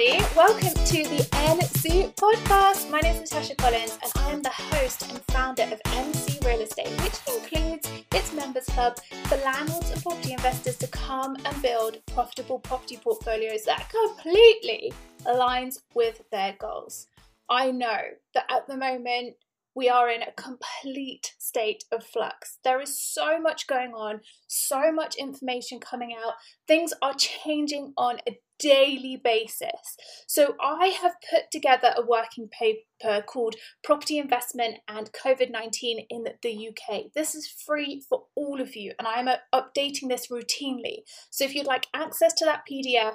Everybody. Welcome to the NC podcast. My name is Natasha Collins, and I am the host and founder of NC Real Estate, which includes its members club for landlords and property investors to come and build profitable property portfolios that completely aligns with their goals. I know that at the moment we are in a complete state of flux. There is so much going on, so much information coming out. Things are changing on a daily basis. So, I have put together a working paper called Property Investment and COVID 19 in the UK. This is free for all of you, and I am uh, updating this routinely. So, if you'd like access to that PDF,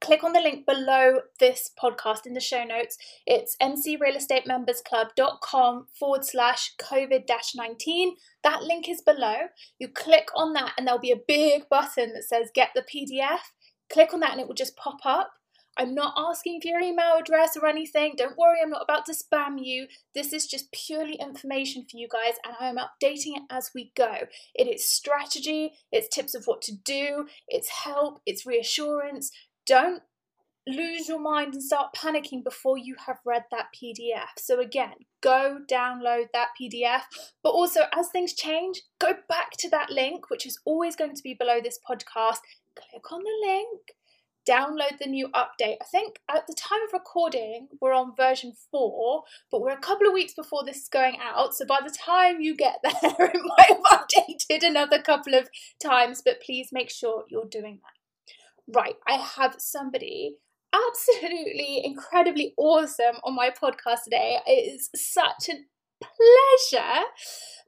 click on the link below this podcast in the show notes. It's ncrealestatemembersclub.com forward slash COVID 19. That link is below. You click on that, and there'll be a big button that says Get the PDF. Click on that, and it will just pop up. I'm not asking for your email address or anything. Don't worry, I'm not about to spam you. This is just purely information for you guys, and I am updating it as we go. It is strategy, it's tips of what to do, it's help, it's reassurance. Don't lose your mind and start panicking before you have read that PDF. So, again, go download that PDF. But also, as things change, go back to that link, which is always going to be below this podcast. Click on the link, download the new update. I think at the time of recording, we're on version four, but we're a couple of weeks before this is going out. So, by the time you get there, it might have updated another couple of times, but please make sure you're doing that right, I have somebody absolutely incredibly awesome on my podcast today. It is such a pleasure.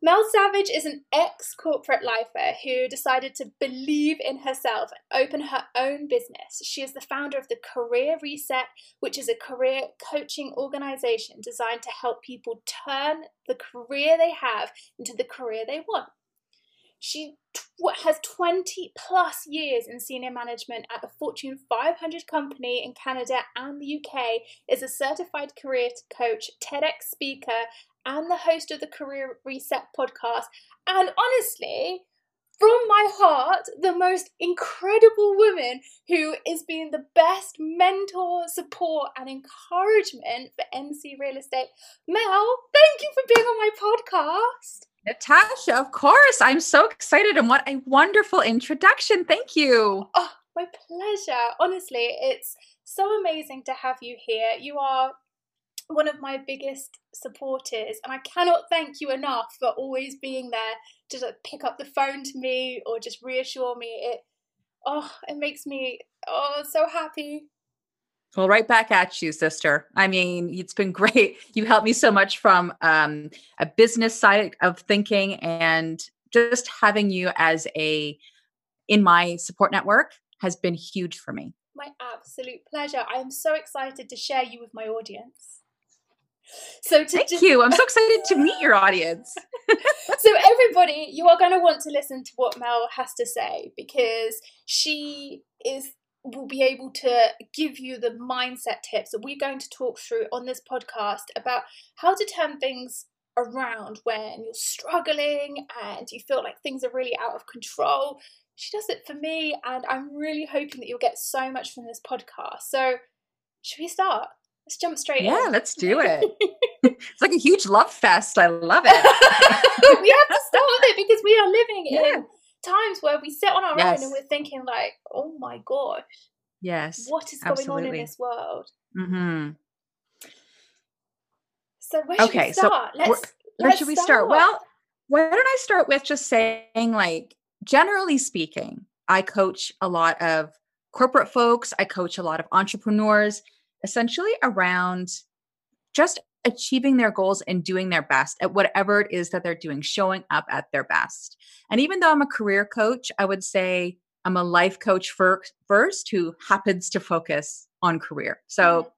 Mel Savage is an ex corporate lifer who decided to believe in herself and open her own business. She is the founder of the Career Reset, which is a career coaching organization designed to help people turn the career they have into the career they want. She has 20 plus years in senior management at a Fortune 500 company in Canada and the UK, is a certified career coach, TEDx speaker, and the host of the Career Reset podcast. And honestly, from my heart, the most incredible woman who is being the best mentor, support, and encouragement for NC Real Estate. Mel, thank you for being on my podcast. Natasha, of course. I'm so excited and what a wonderful introduction. Thank you. Oh, my pleasure. Honestly, it's so amazing to have you here. You are one of my biggest supporters, and I cannot thank you enough for always being there to like, pick up the phone to me or just reassure me. It oh, it makes me oh so happy. Well, right back at you, sister. I mean, it's been great. You helped me so much from um, a business side of thinking, and just having you as a in my support network has been huge for me. My absolute pleasure. I am so excited to share you with my audience. So thank just... you. I'm so excited to meet your audience. so everybody, you are going to want to listen to what Mel has to say because she is will be able to give you the mindset tips that we're going to talk through on this podcast about how to turn things around when you're struggling and you feel like things are really out of control. She does it for me, and I'm really hoping that you'll get so much from this podcast. So, should we start? Let's jump straight yeah, in. Yeah, let's do it. it's like a huge love fest. I love it. we have to start with it because we are living yeah. in times where we sit on our yes. own and we're thinking like, oh my gosh. Yes. What is absolutely. going on in this world? Mm-hmm. So where should okay, we start? So let's, where let's should we start? start? Well, why don't I start with just saying like generally speaking, I coach a lot of corporate folks, I coach a lot of entrepreneurs essentially around just achieving their goals and doing their best at whatever it is that they're doing, showing up at their best. And even though I'm a career coach, I would say I'm a life coach first who happens to focus on career. So, mm-hmm.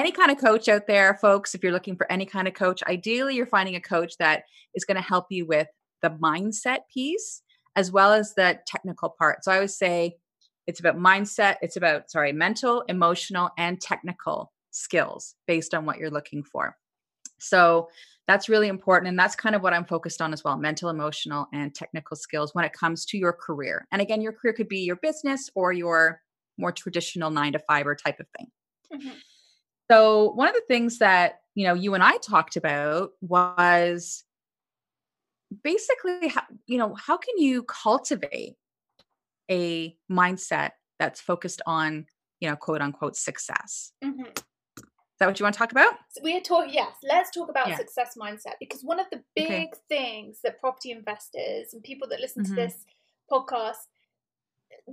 any kind of coach out there, folks, if you're looking for any kind of coach, ideally you're finding a coach that is going to help you with the mindset piece as well as the technical part. So, I would say it's about mindset, it's about, sorry, mental, emotional, and technical skills based on what you're looking for. So that's really important. And that's kind of what I'm focused on as well mental, emotional, and technical skills when it comes to your career. And again, your career could be your business or your more traditional nine to five or type of thing. Mm-hmm. So one of the things that you know you and I talked about was basically how, you know how can you cultivate a mindset that's focused on you know quote unquote success mm-hmm that what you want to talk about? We're talking, yes, let's talk about yeah. success mindset because one of the big okay. things that property investors and people that listen mm-hmm. to this podcast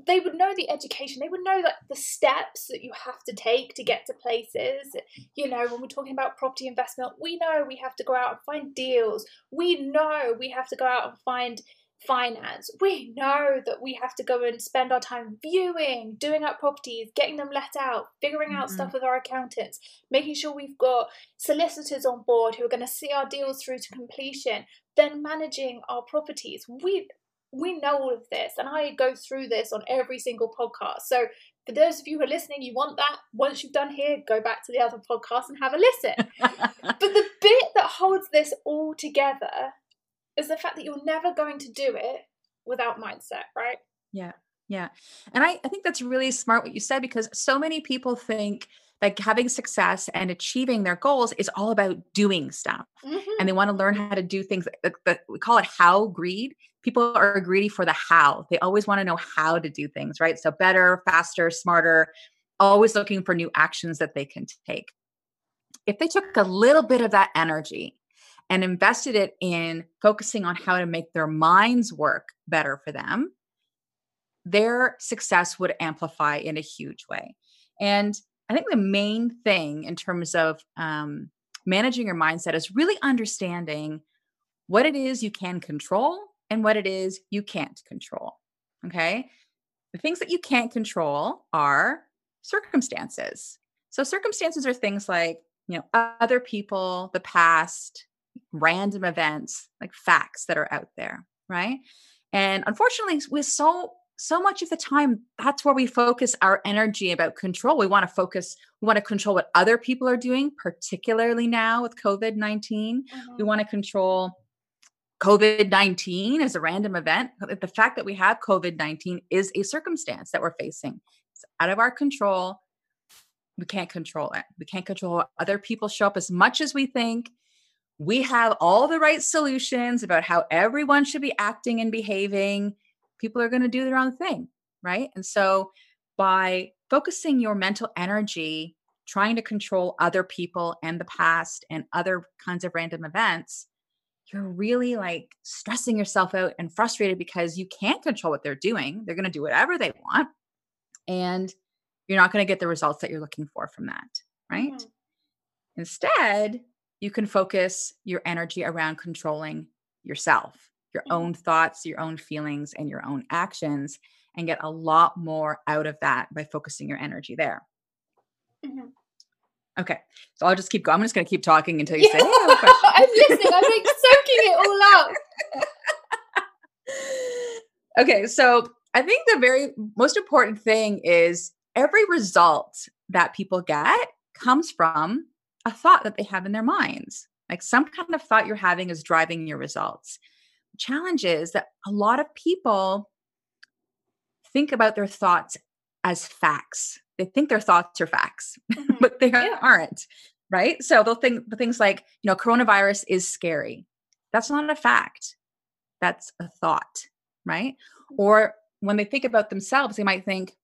they would know the education they would know that the steps that you have to take to get to places you know when we're talking about property investment we know we have to go out and find deals we know we have to go out and find finance, we know that we have to go and spend our time viewing, doing up properties, getting them let out, figuring out mm-hmm. stuff with our accountants, making sure we've got solicitors on board who are going to see our deals through to completion, then managing our properties. We we know all of this, and I go through this on every single podcast. So for those of you who are listening, you want that. Once you've done here, go back to the other podcast and have a listen. but the bit that holds this all together is the fact that you're never going to do it without mindset, right? Yeah. Yeah. And I, I think that's really smart what you said because so many people think like having success and achieving their goals is all about doing stuff mm-hmm. and they want to learn how to do things that we call it how greed people are greedy for the how they always want to know how to do things right so better faster smarter always looking for new actions that they can take if they took a little bit of that energy and invested it in focusing on how to make their minds work better for them, their success would amplify in a huge way. And I think the main thing in terms of um, managing your mindset is really understanding what it is you can control and what it is you can't control. Okay. The things that you can't control are circumstances. So, circumstances are things like, you know, other people, the past, random events, like facts that are out there, right? And unfortunately, with so so much of the time, that's where we focus our energy about control. We want to focus, we want to control what other people are doing, particularly now with COVID 19. Mm-hmm. We want to control COVID 19 as a random event. The fact that we have COVID 19 is a circumstance that we're facing. It's out of our control. We can't control it. We can't control other people show up as much as we think we have all the right solutions about how everyone should be acting and behaving. People are going to do their own thing, right? And so by focusing your mental energy trying to control other people and the past and other kinds of random events, you're really like stressing yourself out and frustrated because you can't control what they're doing. They're going to do whatever they want. And you're not going to get the results that you're looking for from that, right? Mm-hmm. Instead, you can focus your energy around controlling yourself, your mm-hmm. own thoughts, your own feelings, and your own actions, and get a lot more out of that by focusing your energy there. Mm-hmm. Okay, so I'll just keep going. I'm just going to keep talking until you yeah. say, I'm listening. I'm like soaking it all up. okay, so I think the very most important thing is every result that people get comes from a thought that they have in their minds. Like some kind of thought you're having is driving your results. The challenge is that a lot of people think about their thoughts as facts. They think their thoughts are facts, mm-hmm. but they yeah. aren't, right? So they'll think things like, you know, coronavirus is scary. That's not a fact. That's a thought, right? Mm-hmm. Or when they think about themselves, they might think,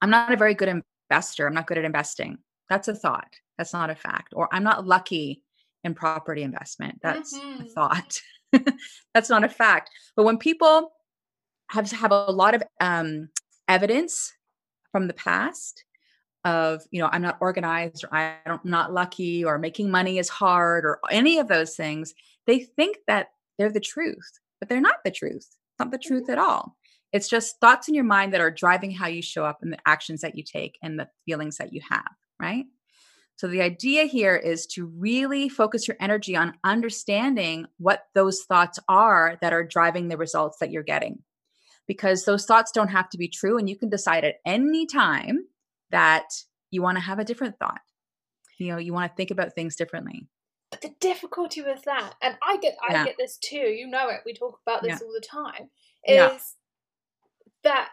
I'm not a very good investor. I'm not good at investing. That's a thought. That's not a fact. Or I'm not lucky in property investment. That's mm-hmm. a thought. That's not a fact. But when people have have a lot of um, evidence from the past of, you know, I'm not organized or I'm not lucky or making money is hard or any of those things, they think that they're the truth, but they're not the truth. It's not the truth at all. It's just thoughts in your mind that are driving how you show up and the actions that you take and the feelings that you have, right? So the idea here is to really focus your energy on understanding what those thoughts are that are driving the results that you're getting. Because those thoughts don't have to be true and you can decide at any time that you want to have a different thought. You know, you want to think about things differently. But the difficulty with that, and I get I Yeah. get this too, you know it, we talk about this Yeah. all the time, Yeah. is that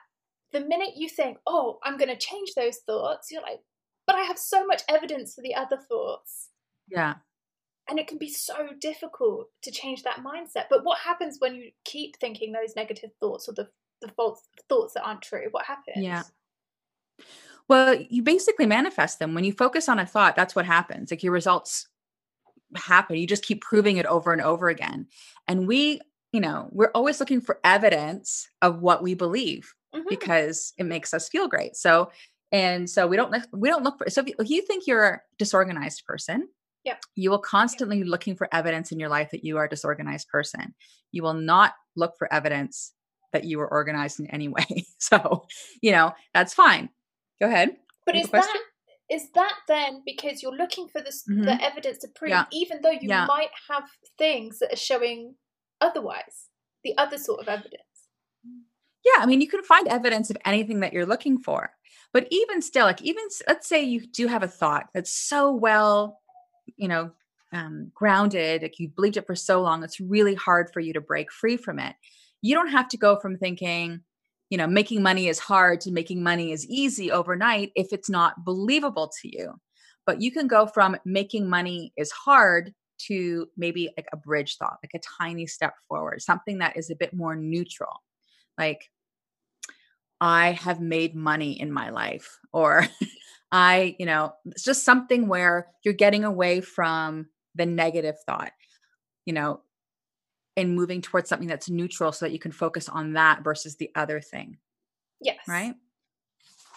the minute you think, oh, I'm going to change those thoughts, you're like, but I have so much evidence for the other thoughts. Yeah. And it can be so difficult to change that mindset. But what happens when you keep thinking those negative thoughts or the, the false thoughts that aren't true? What happens? Yeah. Well, you basically manifest them. When you focus on a thought, that's what happens. Like your results happen. You just keep proving it over and over again. And we, you know, we're always looking for evidence of what we believe Mhm. because it makes us feel great. So, and so we don't look- we don't look for. So if you, if you think you're a disorganized person, Yeah. you will constantly be looking for evidence in your life that you are a disorganized person. You will not look for evidence that you are organized in any way. So, you know, that's fine. Go ahead. But is question? that is that then because you're looking for this Mhm. the evidence to prove, Yeah. even though you Yeah. might have things that are showing otherwise, the other sort of evidence? Yeah, I mean, you can find evidence of anything that you're looking for. But even still, like even let's say you do have a thought that's so well, you know, um, grounded, like you believed it for so long, it's really hard for you to break free from it. You don't have to go from thinking, you know, making money is hard to making money is easy overnight if it's not believable to you. But you can go from making money is hard to maybe like a bridge thought, like a tiny step forward, something that is a bit more neutral. Like, I have made money in my life, or I, you know, it's just something where you're getting away from the negative thought, you know, and moving towards something that's neutral so that you can focus on that versus the other thing, Yes. right?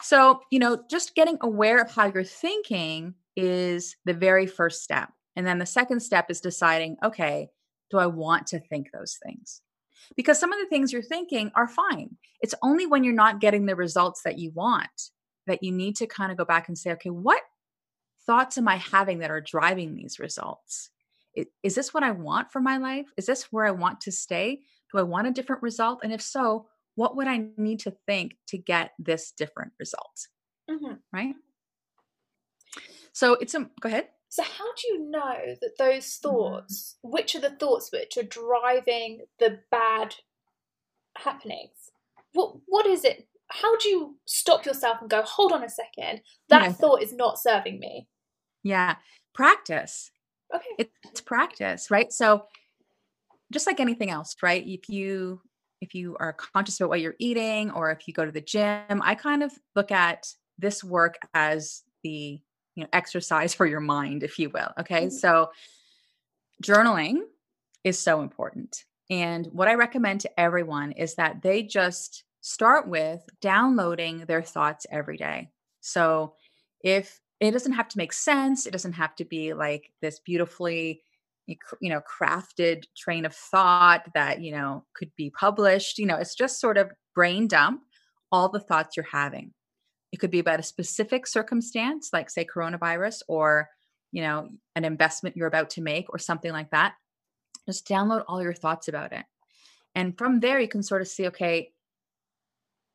So, you know, just getting aware of how you're thinking is the very first step. And then the second step is deciding, okay, do I want to think those things? Because some of the things you're thinking are fine. It's only when you're not getting the results that you want that you need to kind of go back and say, okay, what thoughts am I having that are driving these results? Is this what I want for my life? Is this where I want to stay? Do I want a different result? And if so, what would I need to think to get this different result? Mhm. Right? So it's a go ahead. So how do you know that those Mm-hmm. thoughts, which are the thoughts which are driving the bad happenings? What what is it? How do you stop yourself and go, hold on a second, that Yeah. thought is not serving me? Yeah. Practice. Okay. It- It's practice, right? So just like anything else, right? If you if you are conscious about what you're eating or if you go to the gym, I kind of look at this work as the you know exercise for your mind, if you will. Okay. Mhm. So journaling is so important. And what I recommend to everyone is that they just start with downloading their thoughts every day. So if it doesn't have to make sense, it doesn't have to be like this beautifully you know crafted train of thought that you know could be published you know it's just sort of brain dump all the thoughts you're having it could be about a specific circumstance like say coronavirus or you know an investment you're about to make or something like that. Just download all your thoughts about it. And from there you can sort of see okay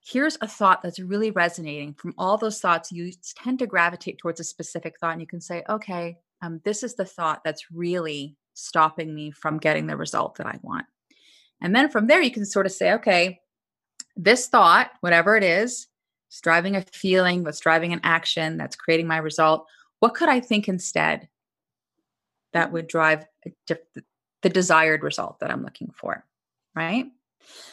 here's a thought that's really resonating. From all those thoughts you tend to gravitate towards a specific thought and you can say okay um, this is the thought that's really stopping me from getting the result that i want. And then from there you can sort of say okay this thought whatever it is it's driving a feeling that's driving an action that's creating my result what could i think instead that would drive diff- the desired result that i'm looking for right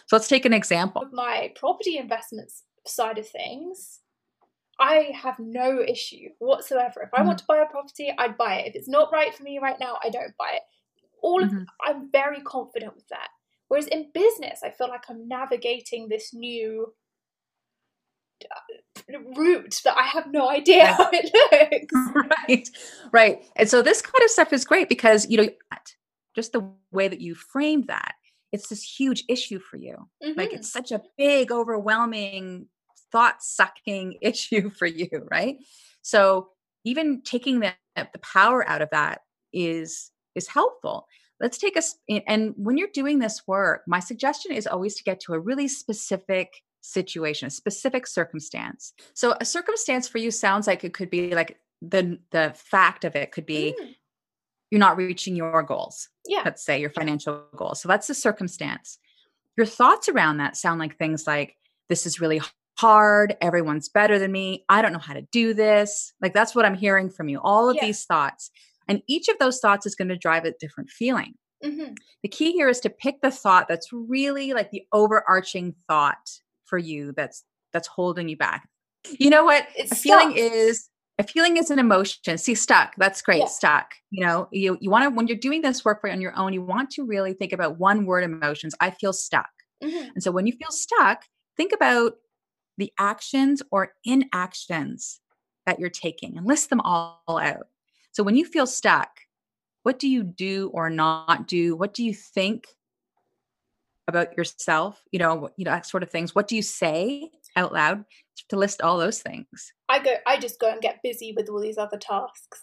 so let's take an example my property investments side of things, I have no issue whatsoever. If I Mm-hmm. want to buy a property, I'd buy it. If it's not right for me right now, I don't buy it. All of Mhm. I'm very confident with that. Whereas in business, I feel like I'm navigating this new route that I have no idea how it looks. right. Right. And so this kind of stuff is great because, you know, just the way that you framed that, it's this huge issue for you. Mm-hmm. Like it's such a big, overwhelming, thought sucking issue for you. Right. So even taking the, the power out of that is is helpful let's take us and when you're doing this work my suggestion is always to get to a really specific situation a specific circumstance. So a circumstance for you sounds like it could be like the the fact of it could be mm. you're not reaching your goals. Yeah. Let's say your financial goals. So that's the circumstance. Your thoughts around that sound like things like this is really hard. Everyone's better than me. I don't know how to do this. Like that's what i'm hearing from you. All of yeah. these thoughts. And each of those thoughts is going to drive a different feeling. Mm-hmm. The key here is to pick the thought that's really like the overarching thought for you that's that's holding you back. You know what? It's a feeling is a feeling is an emotion. See, stuck. That's great. Yeah. Stuck. You know, you you want to when you're doing this work on your own, you want to really think about one word emotions. I feel stuck. Mm-hmm. And so when you feel stuck, think about the actions or inactions that you're taking and list them all out. So when you feel stuck, what do you do or not do? What do you think about yourself? You know, you know, that sort of things. What do you say out loud to list all those things? I go I just go and get busy with all these other tasks.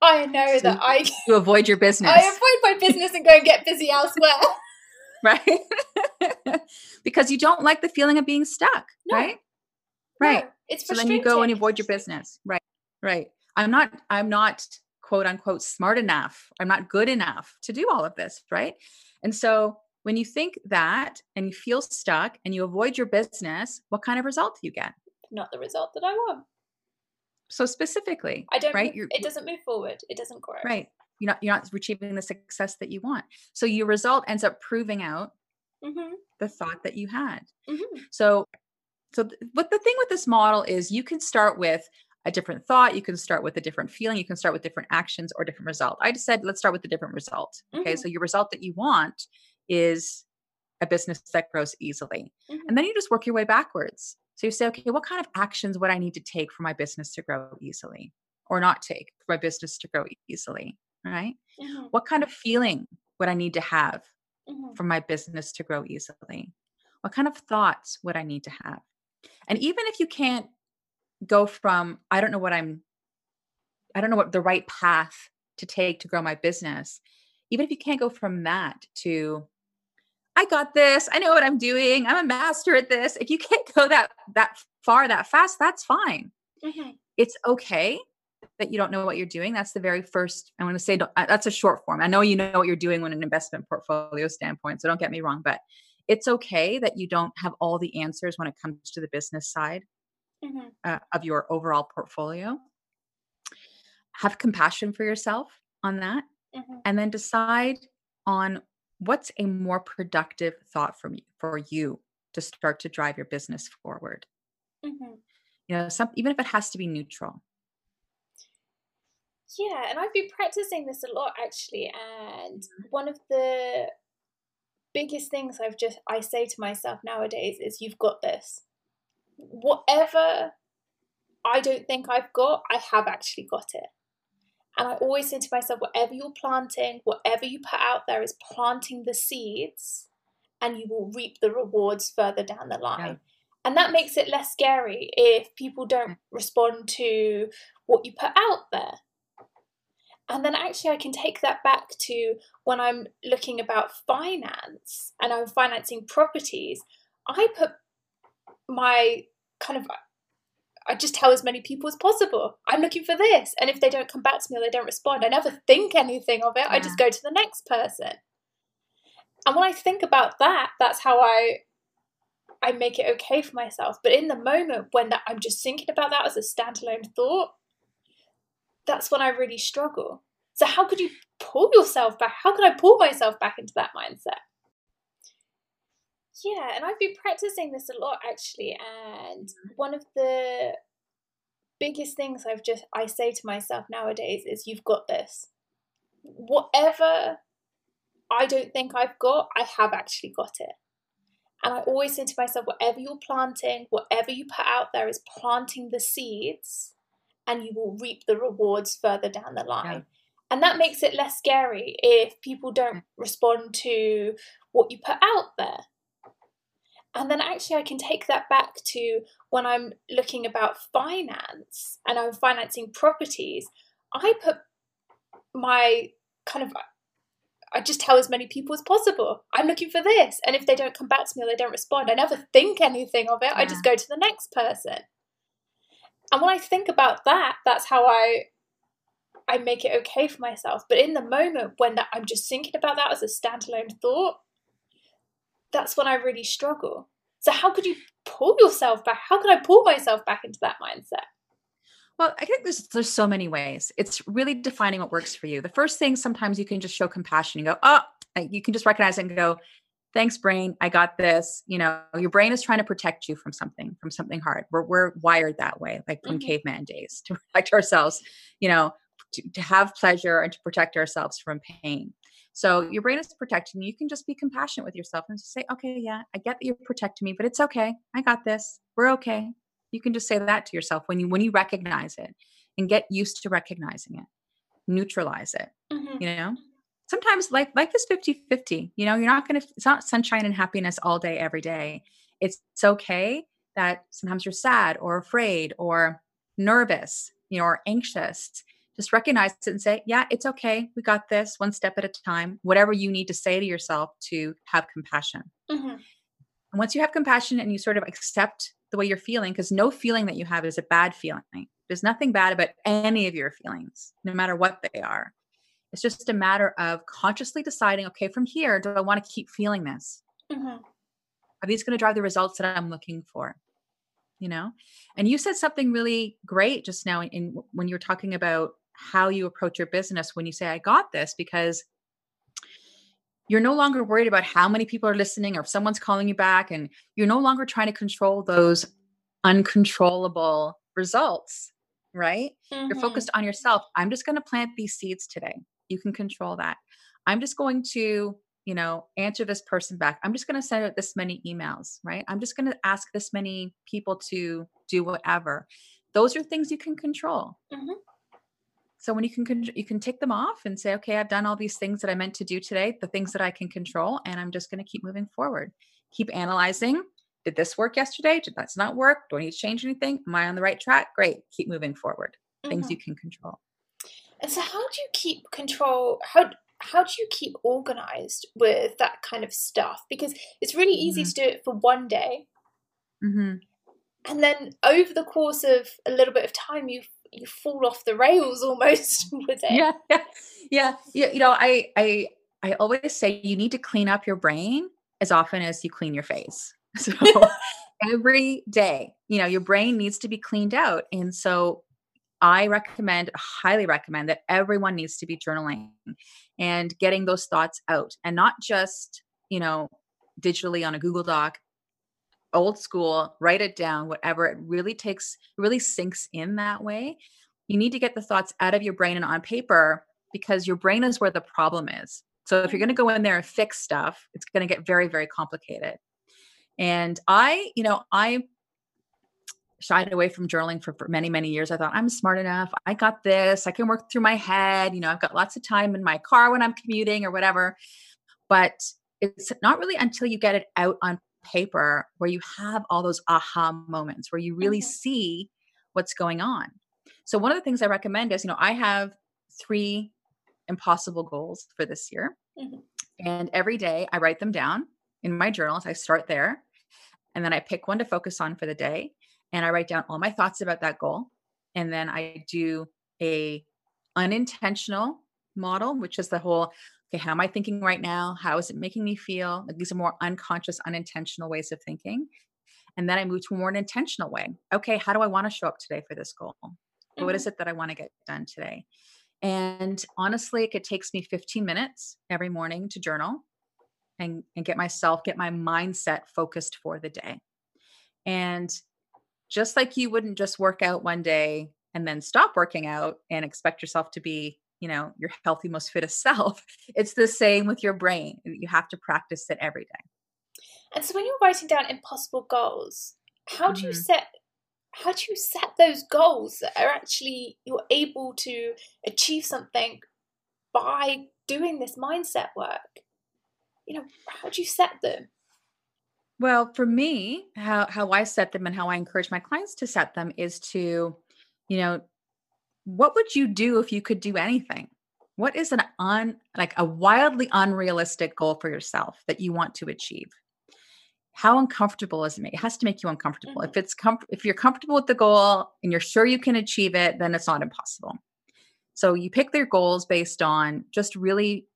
I know so that I you avoid your business. I avoid my business and go and get busy elsewhere. right? because you don't like the feeling of being stuck, no. right? Right. No, it's so then you go and avoid your business. Right. Right. I'm not I'm not quote unquote smart enough. I'm not good enough to do all of this, right? And so when you think that and you feel stuck and you avoid your business, what kind of result do you get? Not the result that I want. So specifically, I don't. Right, it doesn't move forward. It doesn't grow. Right. You're not. You're not achieving the success that you want. So your result ends up proving out mm-hmm. the thought that you had. Mm-hmm. So, so th- what the thing with this model is, you can start with a different thought. You can start with a different feeling. You can start with different actions or different result. I just said, let's start with the different result. Okay. Mm-hmm. So your result that you want is a business that grows easily. Mm-hmm. And then you just work your way backwards. So you say, okay, what kind of actions would I need to take for my business to grow easily or not take for my business to grow easily? Right. Mm-hmm. What kind of feeling would I need to have mm-hmm. for my business to grow easily? What kind of thoughts would I need to have? And even if you can't go from I don't know what I'm I don't know what the right path to take to grow my business. Even if you can't go from that to I got this, I know what I'm doing, I'm a master at this. If you can't go that that far that fast, that's fine. Mm-hmm. It's okay that you don't know what you're doing. That's the very first. I want to say uh, that's a short form. I know you know what you're doing when an investment portfolio standpoint, so don't get me wrong, but it's okay that you don't have all the answers when it comes to the business side mm-hmm. uh, of your overall portfolio. Have compassion for yourself on that, mm-hmm. and then decide on what's a more productive thought from you, for you to start to drive your business forward. Mm-hmm. You know, some even if it has to be neutral. Yeah, and I've been practicing this a lot actually, and mm-hmm. one of the biggest things I've just I say to myself nowadays is you've got this whatever I don't think I've got, I have actually got it. And I always say to myself, whatever you're planting, whatever you put out there is planting the seeds, and you will reap the rewards further down the line. Yeah. And that makes it less scary if people don't mm. respond to what you put out there. And then actually, I can take that back to when I'm looking about finance and I'm financing properties. I put my kind of I just tell as many people as possible. I'm looking for this. And if they don't come back to me or they don't respond, I never think anything of it. Yeah. I just go to the next person. And when I think about that, that's how I I make it okay for myself. But in the moment when that, I'm just thinking about that as a standalone thought, that's when I really struggle. So how could you pull yourself back? How can I pull myself back into that mindset? Yeah, and I've been practicing this a lot actually. And mm-hmm. one of the biggest things I've just I say to myself nowadays is you've got this. Whatever I don't think I've got, I have actually got it. And I always say to myself, whatever you're planting, whatever you put out there is planting the seeds, and you will reap the rewards further down the line. Yeah. And that makes it less scary if people don't respond to what you put out there. And then actually, I can take that back to when I'm looking about finance and I'm financing properties. I put my kind of I just tell as many people as possible, I'm looking for this. And if they don't come back to me or they don't respond, I never think anything of it. Yeah. I just go to the next person. And when I think about that, that's how I I make it okay for myself. But in the moment when that, I'm just thinking about that as a standalone thought, that's when I really struggle. So how could you pull yourself back? How could I pull myself back into that mindset? Well, I think there's there's so many ways. It's really defining what works for you. The first thing sometimes you can just show compassion and go, oh, you can just recognize it and go, thanks, brain, I got this. You know, your brain is trying to protect you from something, from something hard. We're we're wired that way, like from mm-hmm. caveman days, to protect ourselves. You know, to, to have pleasure and to protect ourselves from pain. So your brain is protecting you. You can just be compassionate with yourself and just say, okay, yeah, I get that you're protecting me, but it's okay. I got this. We're okay. You can just say that to yourself when you when you recognize it and get used to recognizing it. Neutralize it. Mm-hmm. You know? Sometimes life life is 50-50. You know, you're not gonna it's not sunshine and happiness all day, every day. It's it's okay that sometimes you're sad or afraid or nervous, you know, or anxious. Just recognize it and say, yeah, it's okay. We got this one step at a time. Whatever you need to say to yourself to have compassion. Mm-hmm. And once you have compassion and you sort of accept the way you're feeling because no feeling that you have is a bad feeling. There's nothing bad about any of your feelings, no matter what they are. It's just a matter of consciously deciding, okay, from here, do I want to keep feeling this? Mm-hmm. Are these going to drive the results that I'm looking for? You know, and you said something really great just now in, in when you're talking about how you approach your business when you say, I got this, because you're no longer worried about how many people are listening or if someone's calling you back and you're no longer trying to control those uncontrollable results right? Mm-hmm. you're focused on yourself. I'm just going to plant these seeds today. You can control that. I'm just going to you know answer this person back. I'm just going to send out this many emails right? I'm just going to ask this many people to do whatever. Those are things you can control. Mm-hmm. So when you can you can tick them off and say, okay, I've done all these things that I meant to do today, the things that I can control, and I'm just going to keep moving forward. Keep analyzing. Did this work yesterday? Did that not work? Do I need to change anything? Am I on the right track? Great. Keep moving forward. Mm-hmm. Things you can control. And so, how do you keep control? How how do you keep organized with that kind of stuff? Because it's really easy mm-hmm. to do it for one day, mm-hmm. and then over the course of a little bit of time, you you fall off the rails almost with it. Yeah, yeah, yeah. You, you know, I I I always say you need to clean up your brain as often as you clean your face. So every day, you know, your brain needs to be cleaned out, and so I recommend, highly recommend that everyone needs to be journaling and getting those thoughts out, and not just you know digitally on a Google Doc, old school, write it down, whatever. It really takes, really sinks in that way. You need to get the thoughts out of your brain and on paper because your brain is where the problem is. So if you're going to mm-hmm. go in there and fix stuff, it's going to get very, very complicated. And I, you know, I shied away from journaling for, for many, many years. I thought I'm smart enough. I got this. I can work through my head. You know, I've got lots of time in my car when I'm commuting or whatever. But it's not really until you get it out on paper where you have all those aha moments where you really mm-hmm. see what's going on. So one of the things I recommend is, you know, I have three impossible goals for this year. Mm-hmm. And every day I write them down in my journals. I start there and then I pick one to focus on for the day and I write down all my thoughts about that goal. And then I do a unintentional model, which is the whole okay, how am I thinking right now? How is it making me feel? Like these are more unconscious, unintentional ways of thinking. And then I move to a more intentional way. Okay, how do I want to show up today for this goal? Mm-hmm. What is mm-hmm. it that I want to get done today? And honestly, it takes me 15 minutes every morning to journal and, and get myself, get my mindset focused for the day. And just like you wouldn't just work out one day and then stop working out and expect yourself to be you know your healthy most fittest self it's the same with your brain you have to practice it every day And so when you're writing down impossible goals, how do you Mhm. set how do you set those goals that are actually you're able to achieve something by doing this mindset work? You know, how do you set them? Well, for me, how how I set them and how I encourage my clients to set them is to, you know, what would you do if you could do anything? What is an un like a wildly unrealistic goal for yourself that you want to achieve? How uncomfortable is it? make- It has to make you uncomfortable. Mhm. If it's com- if you're comfortable with the goal and you're sure you can achieve it, then it's not impossible. So you pick their goals based on just really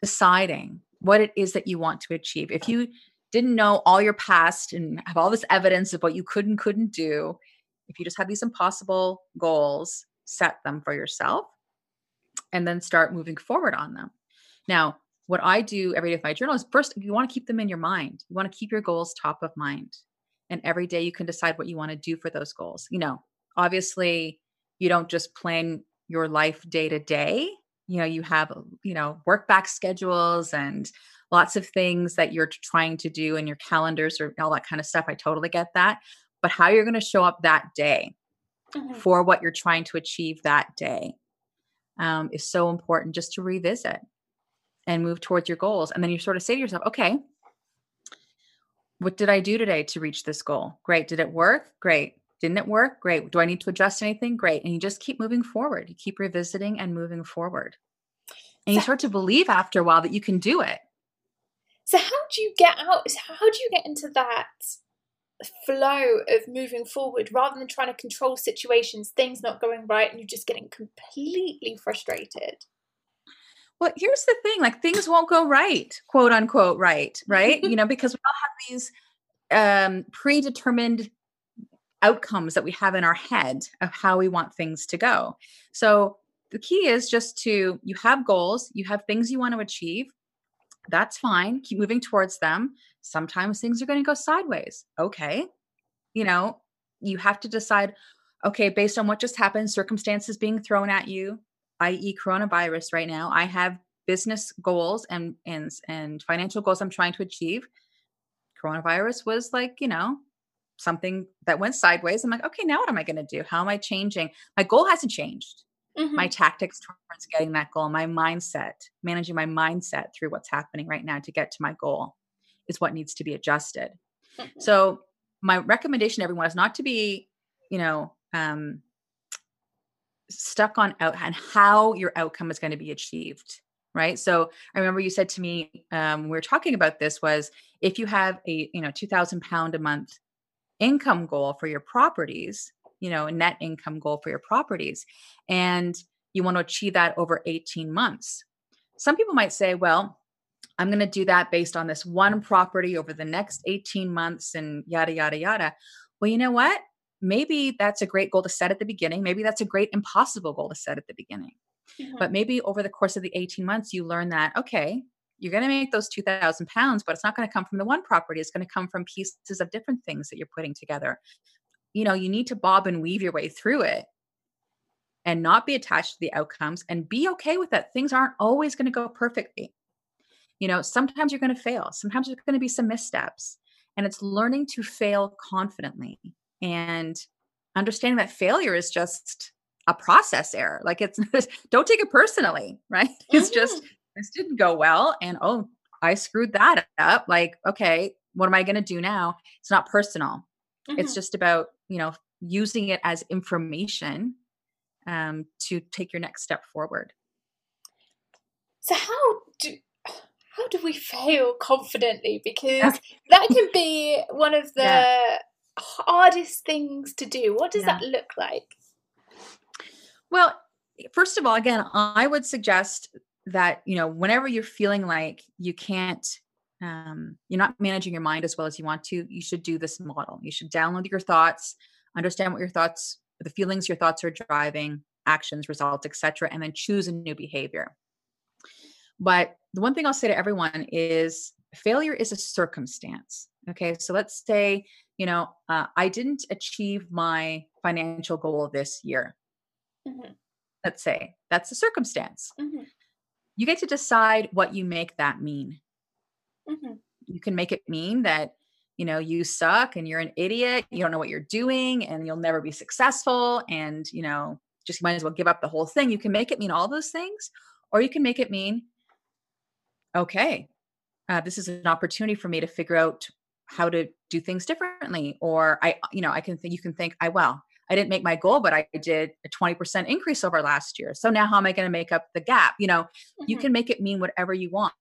deciding what it is that you want to achieve. If you didn't know all your past and have all this evidence of what you could and couldn't do, if you just have these impossible goals, set them for yourself and then start moving forward on them. Now, what I do every day with my journal is first, you want to keep them in your mind. You want to keep your goals top of mind. And every day you can decide what you want to do for those goals. You know, obviously, you don't just plan your life day to day. You know, you have, you know, work back schedules and lots of things that you're trying to do in your calendars or all that kind of stuff. I totally get that. But how you're going to show up that day Mhm. for what you're trying to achieve that day um, is so important just to revisit and move towards your goals. And then you sort of say to yourself, okay, what did I do today to reach this goal? Great. Did it work? Great. Didn't it work? Great. Do I need to adjust anything? Great. And you just keep moving forward. You keep revisiting and moving forward. And you start to believe after a while that you can do it. So how do you get out? How do you get into that flow of moving forward rather than trying to control situations, things not going right, and you're just getting completely frustrated? Well, here's the thing like things won't go right, quote unquote, right, right? you know, because we all have these um, predetermined outcomes that we have in our head of how we want things to go. So the key is just to, you have goals, you have things you want to achieve. That's fine. Keep moving towards them. Sometimes things are going to go sideways. Okay. You know, you have to decide, okay, based on what just happened, circumstances being thrown at you, i.e., coronavirus right now. I have business goals and and and financial goals I'm trying to achieve. Coronavirus was like, you know, something that went sideways. I'm like, okay, now what am I going to do? How am I changing? My goal hasn't changed. Mhm. My tactics towards getting that goal, my mindset, managing my mindset through what's happening right now to get to my goal is what needs to be adjusted. Mhm. So my recommendation to everyone is not to be, you know, um, stuck on out and how your outcome is going to be achieved. Right. So I remember you said to me, um, we were talking about this was if you have a, you know, 2000 pound a month income goal for your properties, you know, a net income goal for your properties, and you want to achieve that over 18 months. Some people might say, well, I'm going to do that based on this one property over the next 18 months and yada, yada, yada. Well, you know what? Maybe that's a great goal to set at the beginning. Maybe that's a great impossible goal to set at the beginning. Mhm. But maybe over the course of the 18 months, you learn that, okay, you're going to make those 2,000 pounds, but it's not going to come from the one property. It's going to come from pieces of different things that you're putting together. You know, you need to bob and weave your way through it and not be attached to the outcomes and be okay with that. Things aren't always going to go perfectly. You know, sometimes you're going to fail, sometimes there's going to be some missteps. And it's learning to fail confidently and understanding that failure is just a process error. Like it's don't take it personally, right? It's just this didn't go well and oh, I screwed that up. Like, okay, what am I going to do now? It's not personal. It's Mhm. just about, you know, using it as information um, to take your next step forward. So how do how do we fail confidently? Because that can be one of the Yeah. hardest things to do. What does Yeah. that look like? Well, first of all, again, I would suggest that, you know, whenever you're feeling like you can't, um, you're not managing your mind as well as you want to, you should do this model. You should download your thoughts, understand what your thoughts, the feelings your thoughts are driving, actions, results, etc., and then choose a new behavior. But the one thing I'll say to everyone is failure is a circumstance. Okay. So let's say, you know, uh, I didn't achieve my financial goal this year. Mhm. Let's say that's a circumstance. Mhm. You get to decide what you make that mean. Mhm. you can make it mean that you know you suck and you're an idiot you don't know what you're doing and you'll never be successful and you know just might as well give up the whole thing you can make it mean all those things or you can make it mean okay uh, this is an opportunity for me to figure out how to do things differently or i you know i can think you can think i well i didn't make my goal but i did a 20% increase over last year. So now how am i going to make up the gap? You know mm-hmm. you can make it mean whatever you want.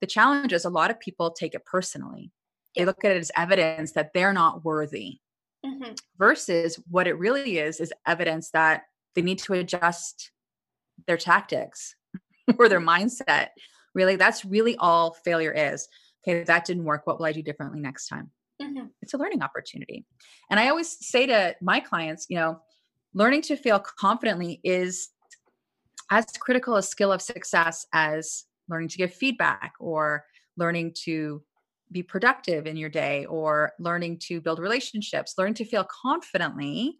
The challenge is a lot of people take it personally. They look at it as evidence that they're not worthy mm-hmm. versus what it really is is evidence that they need to adjust their tactics or their mindset really that's really all failure is. Okay that didn't work. What will i do differently next time? Mm-hmm. it's a learning opportunity. And i always say to my clients you know learning to fail confidently is as critical a skill of success as learning to give feedback or learning to be productive in your day or learning to build relationships, learning to feel confidently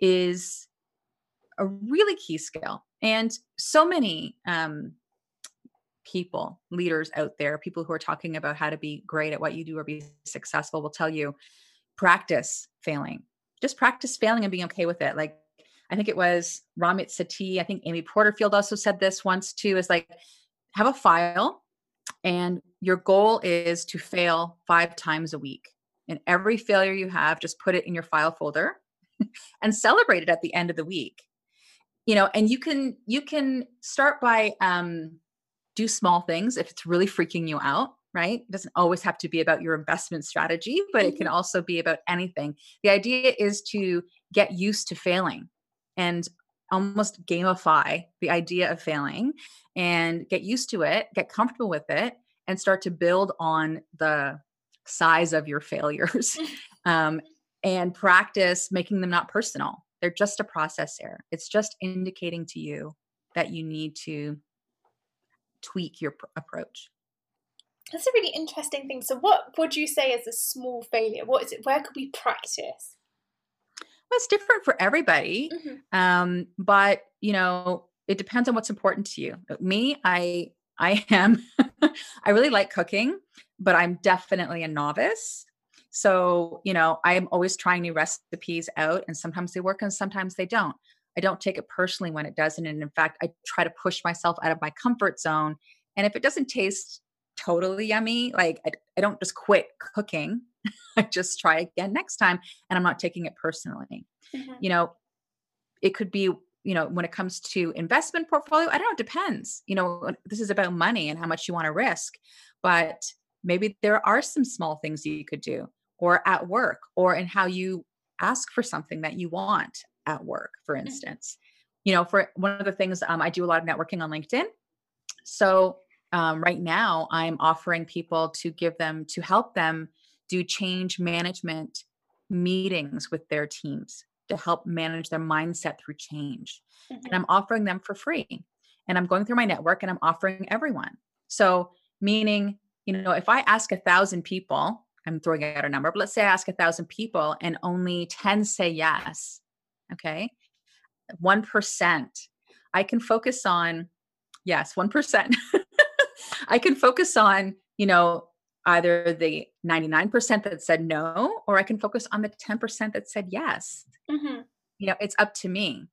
is a really key skill. And so many um, people, leaders out there, people who are talking about how to be great at what you do or be successful will tell you practice failing. Just practice failing and being okay with it. Like I think it was Ramit Sethi, I think Amy Porterfield also said this once too, is like have a file and your goal is to fail five times a week. And every failure you have, just put it in your file folder and celebrate it at the end of the week. You know, and you can you can start by um, do small things if it's really freaking you out right? It doesn't always have to be about your investment strategy, but it can mm-hmm. also be about anything. The idea is to get used to failing and almost gamify the idea of failing and get used to it, get comfortable with it, and start to build on the size of your failures um, and practice making them not personal. They're just a process error. It's just indicating to you that you need to tweak your pr- approach. That's a really interesting thing. So, what would you say is a small failure? What is it? Where could we practice? Well, it's different for everybody, mm-hmm. um, but you know, it depends on what's important to you. Me, I I am I really like cooking, but I'm definitely a novice. So, you know, I'm always trying new recipes out and sometimes they work and sometimes they don't. I don't take it personally when it doesn't and in fact, I try to push myself out of my comfort zone. And if it doesn't taste totally yummy, like I, I don't just quit cooking. I just try again next time and I'm not taking it personally. Mm-hmm. You know, it could be you know when it comes to investment portfolio i don't know it depends you know this is about money and how much you want to risk but maybe there are some small things you could do or at work or in how you ask for something that you want at work for mm. instance you know for one of the things um, i do a lot of networking on linkedin so um, right now i'm offering people to give them to help them do change management meetings with their teams to help manage their mindset through change. Mm-hmm. And I'm offering them for free. And I'm going through my network and I'm offering everyone. So, meaning, you know, if I ask a thousand people, I'm throwing out a number, but let's say I ask a thousand people and only 10 say yes. Okay. 1%. I can focus on, yes, 1%. I can focus on, you know, either the 99% that said no, or I can focus on the 10% that said yes. Mm-hmm. You know, it's up to me.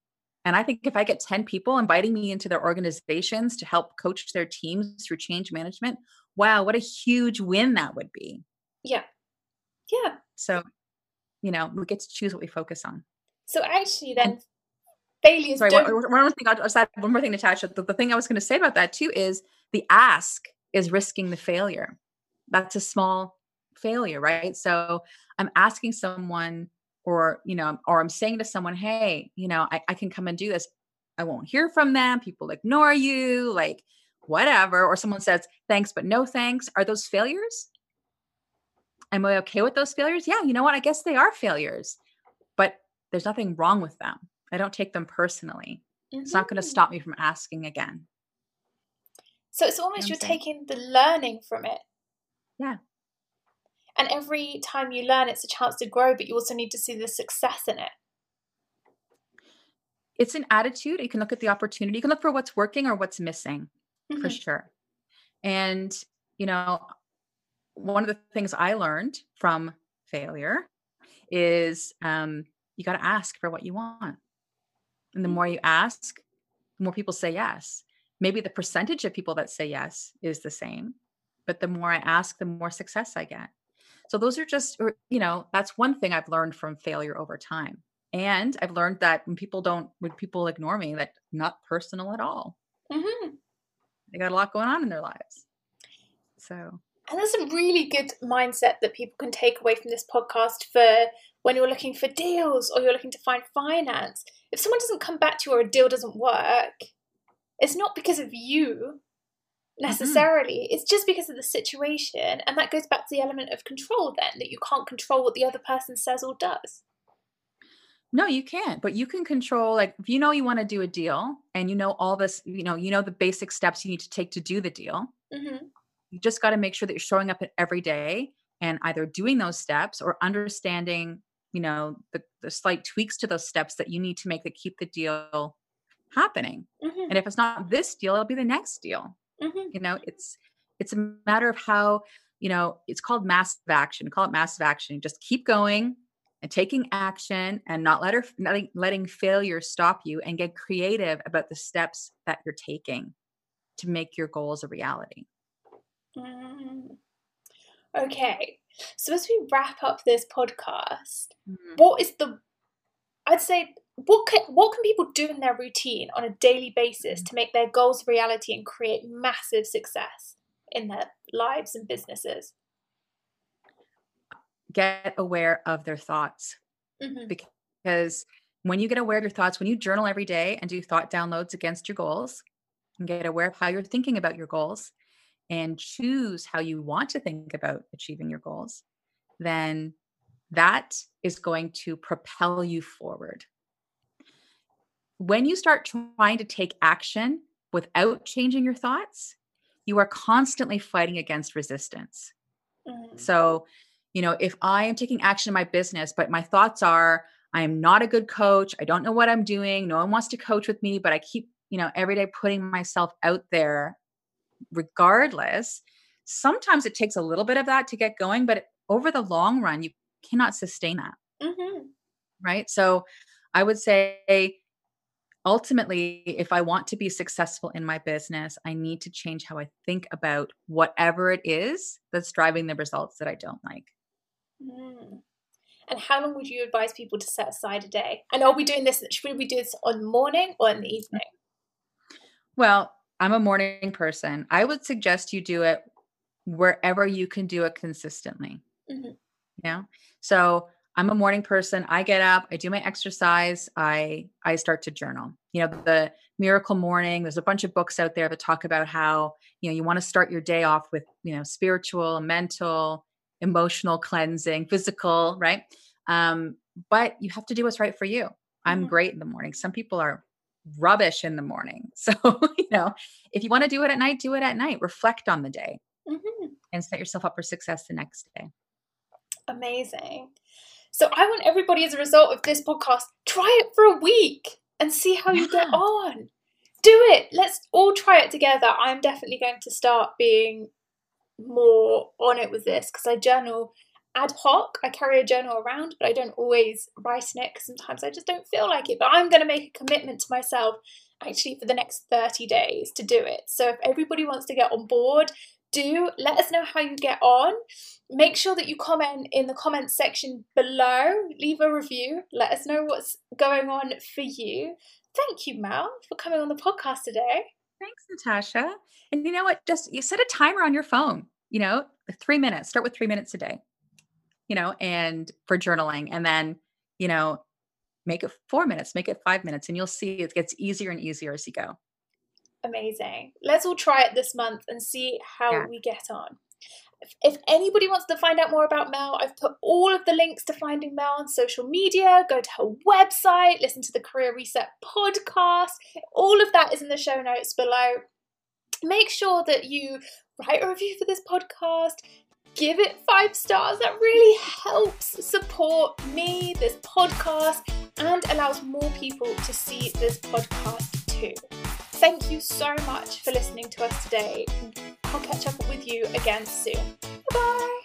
And I think if I get 10 people inviting me into their organizations to help coach their teams through change management, wow, what a huge win that would be. Yeah. Yeah. So, you know, we get to choose what we focus on. So actually then failures sorry, one, one, more thing, I'll just add one more thing, Natasha. The, the thing I was going to say about that too is the ask is risking the failure that's a small failure, right? So I'm asking someone or, you know, or I'm saying to someone, hey, you know, I, I can come and do this. I won't hear from them. People ignore you, like whatever. Or someone says, thanks, but no thanks. Are those failures? Am I okay with those failures? Yeah, you know what? I guess they are failures, there's nothing wrong with them. I don't take them personally. Mm-hmm. It's not going to mm-hmm. stop me from asking again. So it's almost you are taking the learning from it yeah. And every time you learn, it's a chance to grow, but you also need to see the success in it. It's an attitude. You can look at the opportunity. You can look for what's working or what's missing mm-hmm. for sure. And, you know, one of the things I learned from failure is um, you got to ask for what you want. And the more you ask, the more people say yes. Maybe the percentage of people that say yes is the same, but the more I ask, the more success I get. So those are just, you know, that's one thing I've learned from failure over time. And I've learned that when people don't, when people ignore me, that not personal at all. Mm-hmm. They got a lot going on in their lives. So and there's a really good mindset that people can take away from this podcast for when you're looking for deals or you're looking to find finance. If someone doesn't come back to you or a deal doesn't work, it's not because of you necessarily, mm-hmm. it's just because of the situation. And that goes back to the element of control, then, that you can't control what the other person says or does. No, you can't, but you can control like if you know you want to do a deal and you know all this, you know, you know the basic steps you need to take to do the deal. Mm-hmm you just got to make sure that you're showing up every day and either doing those steps or understanding you know the, the slight tweaks to those steps that you need to make that keep the deal happening. Mm-hmm. and if it's not this deal it'll be the next deal. Mm-hmm. you know it's it's a matter of how you know it's called massive action. Call it massive action. Just keep going and taking action and not let her, letting, letting failure stop you and get creative about the steps that you're taking to make your goals a reality Mm. Okay, so as we wrap up this podcast, mm. what is the? I'd say what can what can people do in their routine on a daily basis mm. to make their goals a reality and create massive success in their lives and businesses? Get aware of their thoughts mm-hmm. because when you get aware of your thoughts, when you journal every day and do thought downloads against your goals, and get aware of how you're thinking about your goals, and choose how you want to think about achieving your goals, then that is going to propel you forward. When you start trying to take action without changing your thoughts, you are constantly fighting against resistance. Mm-hmm. So, you know, if I am taking action in my business, but my thoughts are, I am not a good coach. I don't know what I'm doing. No one wants to coach with me, but I keep, you know, every day putting myself out there regardless. Sometimes it takes a little bit of that to get going, but over the long run, you cannot sustain that. Mm-hmm. Right. So I would say ultimately, if I want to be successful in my business, I need to change how I think about whatever it is that's driving the results that I don't like. Mm. And how long would you advise people to set aside a day? And are we doing this? Should we do this on morning or in the evening? Well, I'm a morning person. I would suggest you do it wherever you can do it consistently. Mm-hmm. You know? So I'm a morning person. I get up, I do my exercise, I I start to journal. You know, the miracle morning, there's a bunch of books out there that talk about how, you know, you want to start your day off with, you know, spiritual, mental, emotional cleansing, physical, right? Um, but you have to do what's right for you. I'm mm-hmm. great in the morning. Some people are rubbish in the morning. So, you know, if you want to do it at night, do it at night. Reflect on the day mm-hmm. and set yourself up for success the next day. Amazing. So, I want everybody, as a result of this podcast, try it for a week and see how yeah. you get on. Do it. Let's all try it together. I'm definitely going to start being more on it with this because I journal ad hoc. I carry a journal around, but I don't always write in it because sometimes I just don't feel like it. But I'm going to make a commitment to myself actually for the next 30 days to do it. So if everybody wants to get on board, do let us know how you get on. Make sure that you comment in the comments section below, leave a review, let us know what's going on for you. Thank you, Mel, for coming on the podcast today. Thanks, Natasha. And you know what? Just you set a timer on your phone, you know, three minutes. Start with three minutes a day you know, and for journaling. And then, you know, make it four minutes, make it five minutes, and you'll see it gets easier and easier as you go. Amazing. Let's all try it this month and see how yeah. we get on. If anybody wants to find out more about Mel, I've put all of the links to finding Mel on social media. Go to her website, listen to the Career Reset podcast. All of that is in the show notes below. Make sure that you write a review for this podcast, give it five stars. That really helps support me, this podcast, and allows more people to see this podcast too. Thank you so much for listening to us today. I'll catch up with you again soon. Bye.